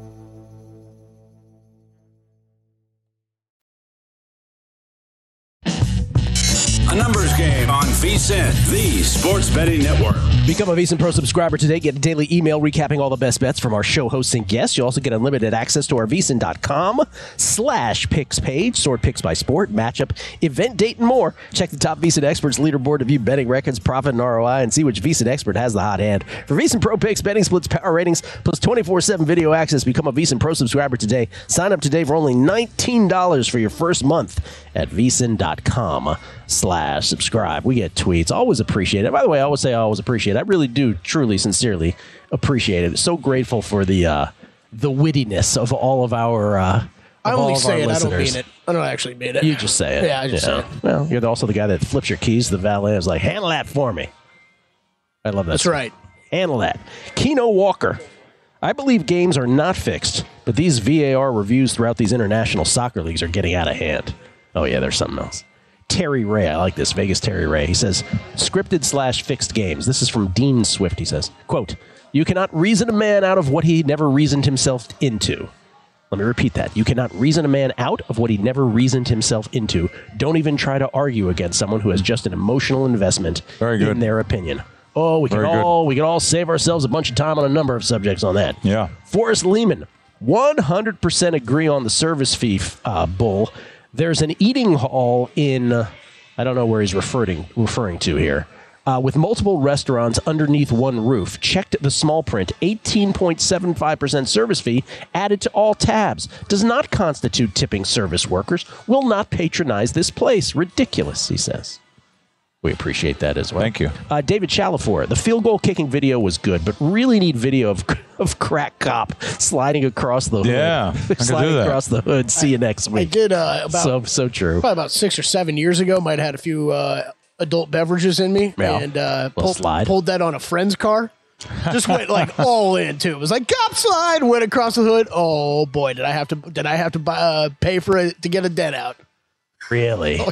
Betting Network. Become a VSiN Pro subscriber today. Get a daily email recapping all the best bets from our show hosts and guests. You also get unlimited access to our VSiN.com slash picks page, sort picks by sport, matchup, event date, and more. Check the top VSiN experts leaderboard to view betting records, profit, and ROI, and see which VSiN expert has the hot hand. For VSiN Pro picks, betting splits, power ratings, plus 24-7 video access, become a VSiN Pro subscriber today. Sign up today for only $19 for your first month at VSiN.com slash subscribe. We get tweets. Always appreciate it. By the way, I always say I always appreciate it. I really do, truly, sincerely appreciate it. So grateful for the uh, the wittiness of all of our. Uh, I only say it. I don't mean it. I don't actually mean it. You just say it. Yeah, I just you know. say it. Well, you're also the guy that flips your keys to the valet. Is like, handle that for me. I love that. That's stuff. right. Handle that. Keno Walker. I believe games are not fixed, but these VAR reviews throughout these international soccer leagues are getting out of hand. Oh yeah, there's something else. Terry Ray, I like this. Vegas Terry Ray. He says, scripted slash fixed games. This is from Dean Swift. He says, quote, You cannot reason a man out of what he never reasoned himself into. Let me repeat that. You cannot reason a man out of what he never reasoned himself into. Don't even try to argue against someone who has just an emotional investment in their opinion. Oh, we can all we can all save ourselves a bunch of time on a number of subjects on that. Yeah. Forrest Lehman, 100% agree on the service fee uh, bull. There's an eating hall in, I don't know where he's referring referring to here, uh, with multiple restaurants underneath one roof. Checked the small print. 18.75% service fee added to all tabs. Does not constitute tipping service workers. Will not patronize this place. Ridiculous, he says. We appreciate that as well. Thank you. Uh, David Chalafor, the field goal kicking video was good, but really need video of of crack cop sliding across the hood. Yeah, I sliding across the hood. See you next week. I did uh, about so so true. probably about six or seven years ago. Might have had a few uh, adult beverages in me, Yeah. and uh, pulled, slide. pulled that on a friend's car. Just went like all in too. It was like cop slide, went across the hood. Oh boy, did I have to did I have to buy, uh, pay for it to get a dent out? Really?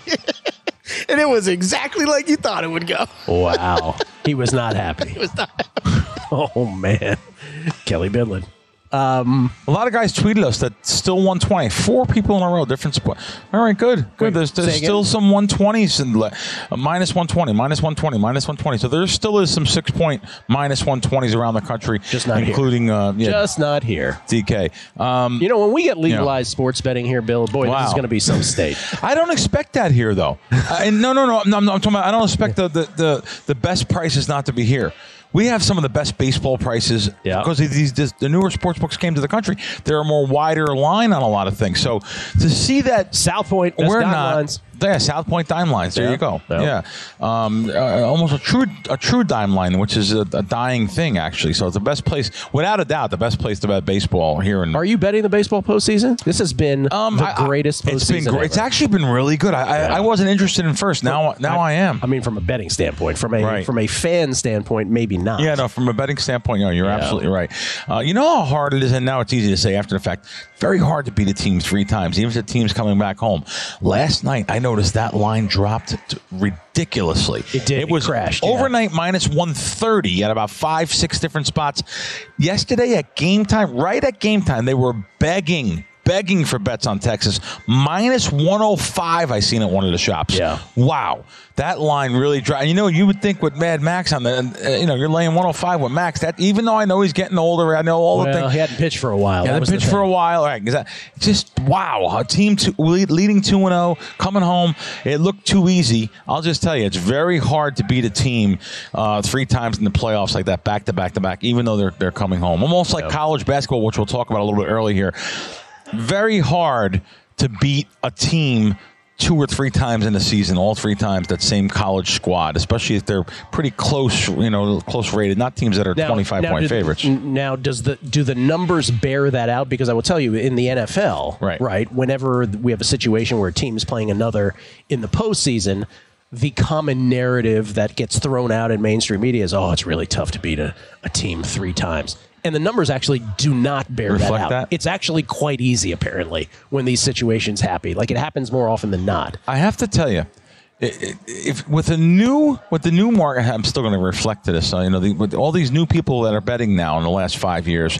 And it was exactly like you thought it would go. Wow. he was not happy. It was not. Oh man. Kelley Bydlon. A lot of guys tweeted us that still 120. Four people in a row, different spot. All right, good, good. There's, there's again? still some 120s and uh, minus 120, minus 120, minus 120. So there still is some six point minus 120s around the country, Just not here. including uh, yeah, Just not here. DK. Um, You know, when we get legalized sports betting here, Bill, boy, this is going to be some state. I don't expect that here, though. Uh, and no, no, no, no, I'm, I'm talking about. I don't expect the, the the the best prices not to be here. We have some of the best baseball prices Yeah. because of these this, the newer sports books came to the country. They're a more wider line on a lot of things. So to see that South Point, we're not. lines. Yeah, South Point dime lines. There Yeah. you go. Yeah. Yeah, um, uh, almost a true a true dime line, which is a, a dying thing actually. So it's the best place, without a doubt, the best place to bet baseball here in Are you betting the baseball postseason? This has been the Um, I- I- greatest postseason. It's been great. ever. It's actually been really good. I, I, I wasn't interested in first. Now, now I, am. I mean, from a betting standpoint, from a Right. from a fan standpoint, maybe not. yeah, no. From a betting standpoint, no, you're absolutely right. Uh, you know how hard it is, and now it's easy to say after the fact. Very hard to beat a team three times, even if the team's coming back home. Last night, I noticed that line dropped ridiculously. It did. It It was crashed, yeah. overnight minus one thirty at about five, six different spots. Yesterday at game time, right at game time, they were begging. Begging for bets on Texas. Minus 105, I seen at one of the shops. Yeah. Wow. That line really dry. You know, you would think with Mad Max on the, uh, you know, you're laying 105 with Max. That even though I know he's getting older, I know all the things. he hadn't pitched for a while. Yeah, That they was the pitched for a while. All right, just wow. A team two, leading two and zero, coming home. It looked too easy. I'll just tell you, it's very hard to beat a team uh, three times in the playoffs like that, back to back to back. Even though they're they're coming home, almost like college basketball, which we'll talk about a little bit early here. Very hard to beat a team. Two or three times in the season, all three times that same college squad, especially if they're pretty close, you know, close rated, not teams that are Now- twenty-five now point do- favorites. Now, does the do the numbers bear that out? Because I will tell you, in the NFL, Right. right, whenever we have a situation where a team's playing another in the postseason, the common narrative that gets thrown out in mainstream media is, "Oh, it's really tough to beat a, a team three times." And the numbers actually do not bear that out. that? It's actually quite easy, apparently, when these situations happen. Like it happens more often than not. I have to tell you, if with a new with the new market, I'm still going to reflect to this. You know, the, with all these new people that are betting now in the last five years,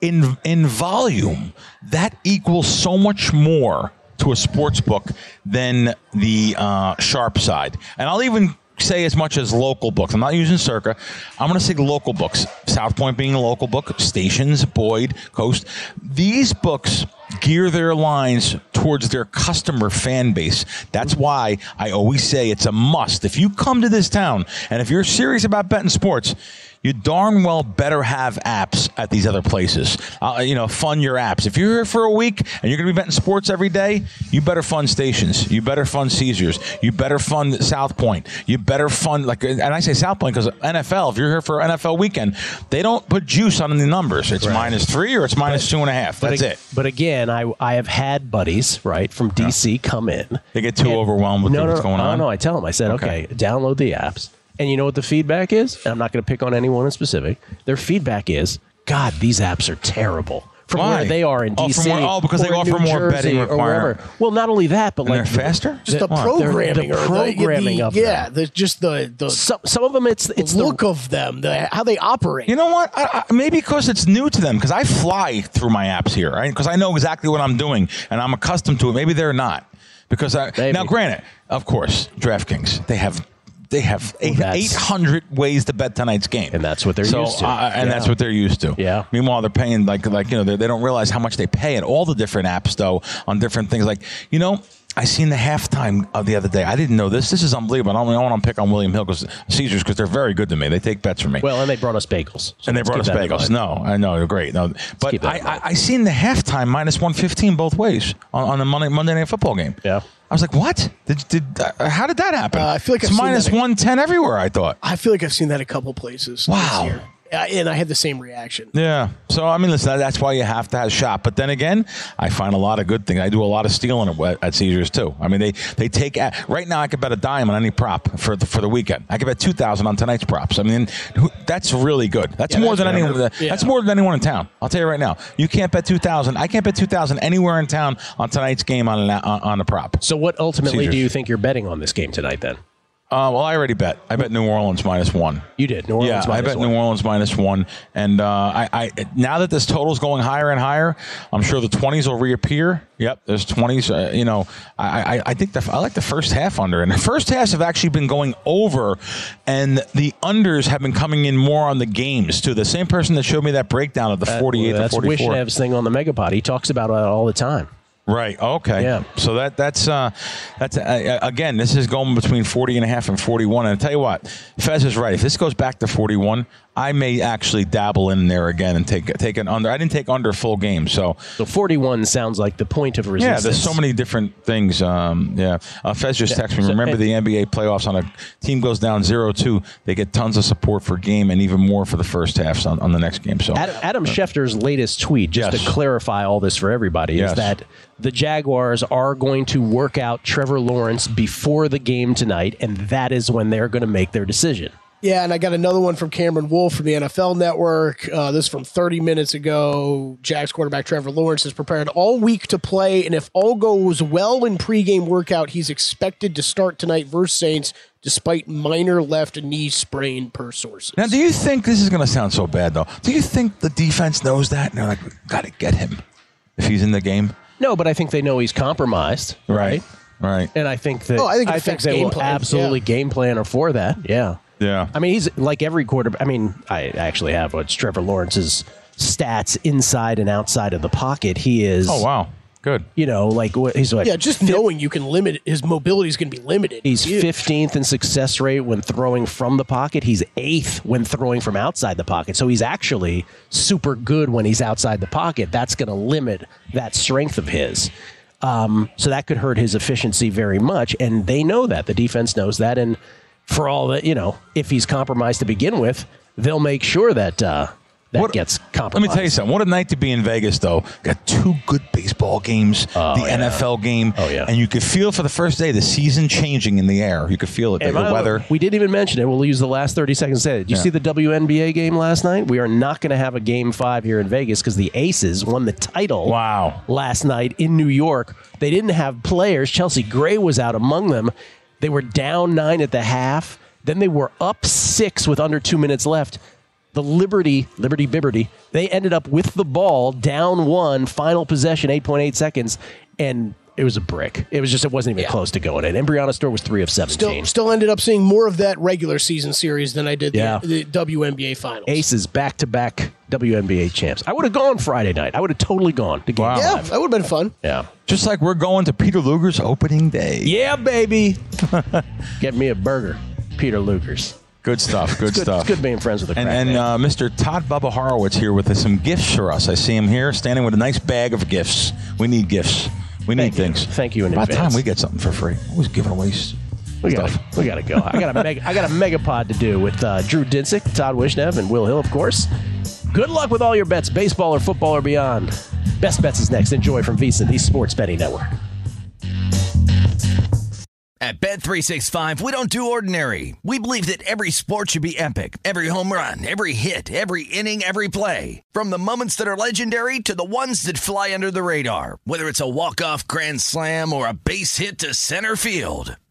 in in volume, that equals so much more to a sports book than the uh, sharp side. And I'll even say as much as local books. I'm not using Circa. I'm going to say local books. South Point being a local book, Stations, Boyd, Coast. These books gear their lines towards their customer fan base. That's why I always say it's a must. If you come to this town and if you're serious about betting sports, you darn well better have apps at these other places. Uh, you know, fund your apps. If you're here for a week and you're going to be betting sports every day, you better fund stations. You better fund Caesars. You better fund South Point. You better fund like, and I say South Point because NFL. If you're here for NFL weekend, they don't put juice on the numbers. It's minus three or it's minus two and a half. That's but, it. But again, I I have had buddies right from DC come in. They get too And- overwhelmed with no, what's no, going no, on. No, I tell them. I said, Okay. okay. download the apps, and you know what the feedback is. And I'm not going to pick on anyone in specific. Their feedback is, God, these apps are terrible. From Why? where they are in Oh, DC, from where- oh, because they offer New more Jersey betting or wherever. requirement. Well, not only that, but And like they're faster? Just the What? programming The or the- programming the, of yeah, them. the, just the the, some some of them. It's the it's look the, of them, the how they operate. You know what? I, I, maybe because it's new to them. Because I fly through my apps here, right? Because I know exactly what I'm doing and I'm accustomed to it. Maybe they're not. Because I, Maybe. now, granted, of course, DraftKings they have they have eight that's- hundred ways to bet tonight's game, And that's what they're so, used to. uh, and Yeah. that's what they're used to. Yeah. Meanwhile, they're paying like like you know they, they don't realize how much they pay at all the different apps though on different things. Like you know. I seen the halftime of the other day. I didn't know this. This is unbelievable. I don't, I want to pick on William Hill because Caesars because they're very good to me. They take bets from me well, and they brought us bagels, So and they brought us bagels. No, I know they're great. No, but I. I, I seen the halftime minus one fifteen both ways on, on the Monday Monday Night Football game. Yeah. I was like, what? Did, did uh, how did that happen? Uh, I feel like it's I've minus one ten everywhere. I thought. I feel like I've seen that a couple places. Wow. And I had the same reaction. Yeah. So I mean, listen, that's why you have to have a shot. But then again, I find a lot of good things. I do a lot of stealing at, at Caesars too. I mean, they they take right now. I could bet a dime on any prop for the, for the weekend. I could bet two thousand on tonight's props. I mean, that's really good. That's yeah, more that's than anyone. Yeah. That's more than anyone in town. I'll tell you right now. You can't bet two thousand. I can't bet two thousand anywhere in town on tonight's game on on, on a prop. So what ultimately Caesars. do you think you're betting on this game tonight then? Uh, well, I already bet. I bet New Orleans minus one. You did. New Orleans. Yeah, I bet one. New Orleans minus one. And uh, I, I, now that this total is going higher and higher, I'm sure the 20s will reappear. Yep, there's 20s. Uh, you know, I, I, I think the, I like the first half under, and the first halves have actually been going over, and the unders have been coming in more on the games too. The same person that showed me that breakdown of the 48 that's to 44. That's thing on the Megapod. He talks about it all the time. Right. Okay. Yeah. So that that's uh, that's uh, again, this is going between 40 and a half and 41. And I tell you what, Fez is right. If this goes back to 41, I may actually dabble in there again and take take an under. I didn't take under full game, so so 41 sounds like the point of resistance. Yeah, there's so many different things. Um, yeah, uh, Fez just texted me. Remember the NBA playoffs on a team goes down 0-2, they get tons of support for game and even more for the first half on, on the next game. So Adam, Adam Schefter's latest tweet, just yes. to clarify all this for everybody, yes. is that the Jaguars are going to work out Trevor Lawrence before the game tonight, and that is when they're going to make their decision. Yeah, and I got another one from Cameron Wolfe from the NFL Network. Uh, this is from 30 minutes ago. Jags quarterback Trevor Lawrence is prepared all week to play, and if all goes well in pregame workout, he's expected to start tonight versus Saints, despite minor left knee sprain per sources. Now, do you think this is going to sound so bad though? Do you think the defense knows that and they're like, "Got to get him if he's in the game"? No, but I think they know he's compromised. Right. Right. And I think that oh, I think, I think they will plan. absolutely yeah. game plan or for that. Yeah. Yeah. I mean, he's like every quarterback. I mean, I actually have what's Trevor Lawrence's stats inside and outside of the pocket. He is. Oh wow. Good. You know, like what he's like yeah, just knowing you can limit his mobility is going to be limited. He's fifteenth in success rate when throwing from the pocket. He's eighth when throwing from outside the pocket. So he's actually super good when he's outside the pocket. That's going to limit that strength of his. Um, so that could hurt his efficiency very much, and they know that. The defense knows that, and for all that, you know, if he's compromised to begin with, they'll make sure that uh, that what, gets compromised. Let me tell you something. What a night to be in Vegas, though. Got two good baseball games, oh, the yeah. NFL game, oh, yeah. and you could feel for the first day the season changing in the air. You could feel it. The weather. We didn't even mention it. We'll use the last 30 seconds to say it. Did you yeah. see the WNBA game last night? We are not going to have a game five here in Vegas because the Aces won the title wow. last night in New York. They didn't have players. Chelsea Gray was out among them. They were down nine at the half. Then they were up six with under two minutes left. The Liberty, Liberty Bibberty, they ended up with the ball down one, final possession, 8.8 seconds, and it was a brick. It was just, it wasn't even yeah. close to going in. And Breanna Stewart was three of 17. Still, still ended up seeing more of that regular season series than I did yeah. the, the WNBA finals. Aces back to back WNBA champs. I would have gone Friday night. I would have totally gone to game wow. Yeah, that would have been fun. Yeah. Just like we're going to Peter Luger's opening day. Yeah, baby. Get me a burger, Peter Luger's. Good stuff. Good, it's stuff. It's good being friends with the And, and uh, Mr. Todd Bubba Horowitz here with us, some gifts for us. I see him here standing with a nice bag of gifts. We need gifts. We need Thank things. You. Thank you in About advance. time we get something for free. Always giving away we Gotta, we got to go. I got a mega, I got a megapod to do with uh, Drew Dinsick, Todd Wishnev, and Will Hill, of course. Good luck with all your bets, baseball or football or beyond. Best bets is next. Enjoy from VSiN, the Sports Betting Network. At Bet365, we don't do ordinary. We believe that every sport should be epic. Every home run, every hit, every inning, every play. From the moments that are legendary to the ones that fly under the radar. Whether it's a walk-off grand slam or a base hit to center field.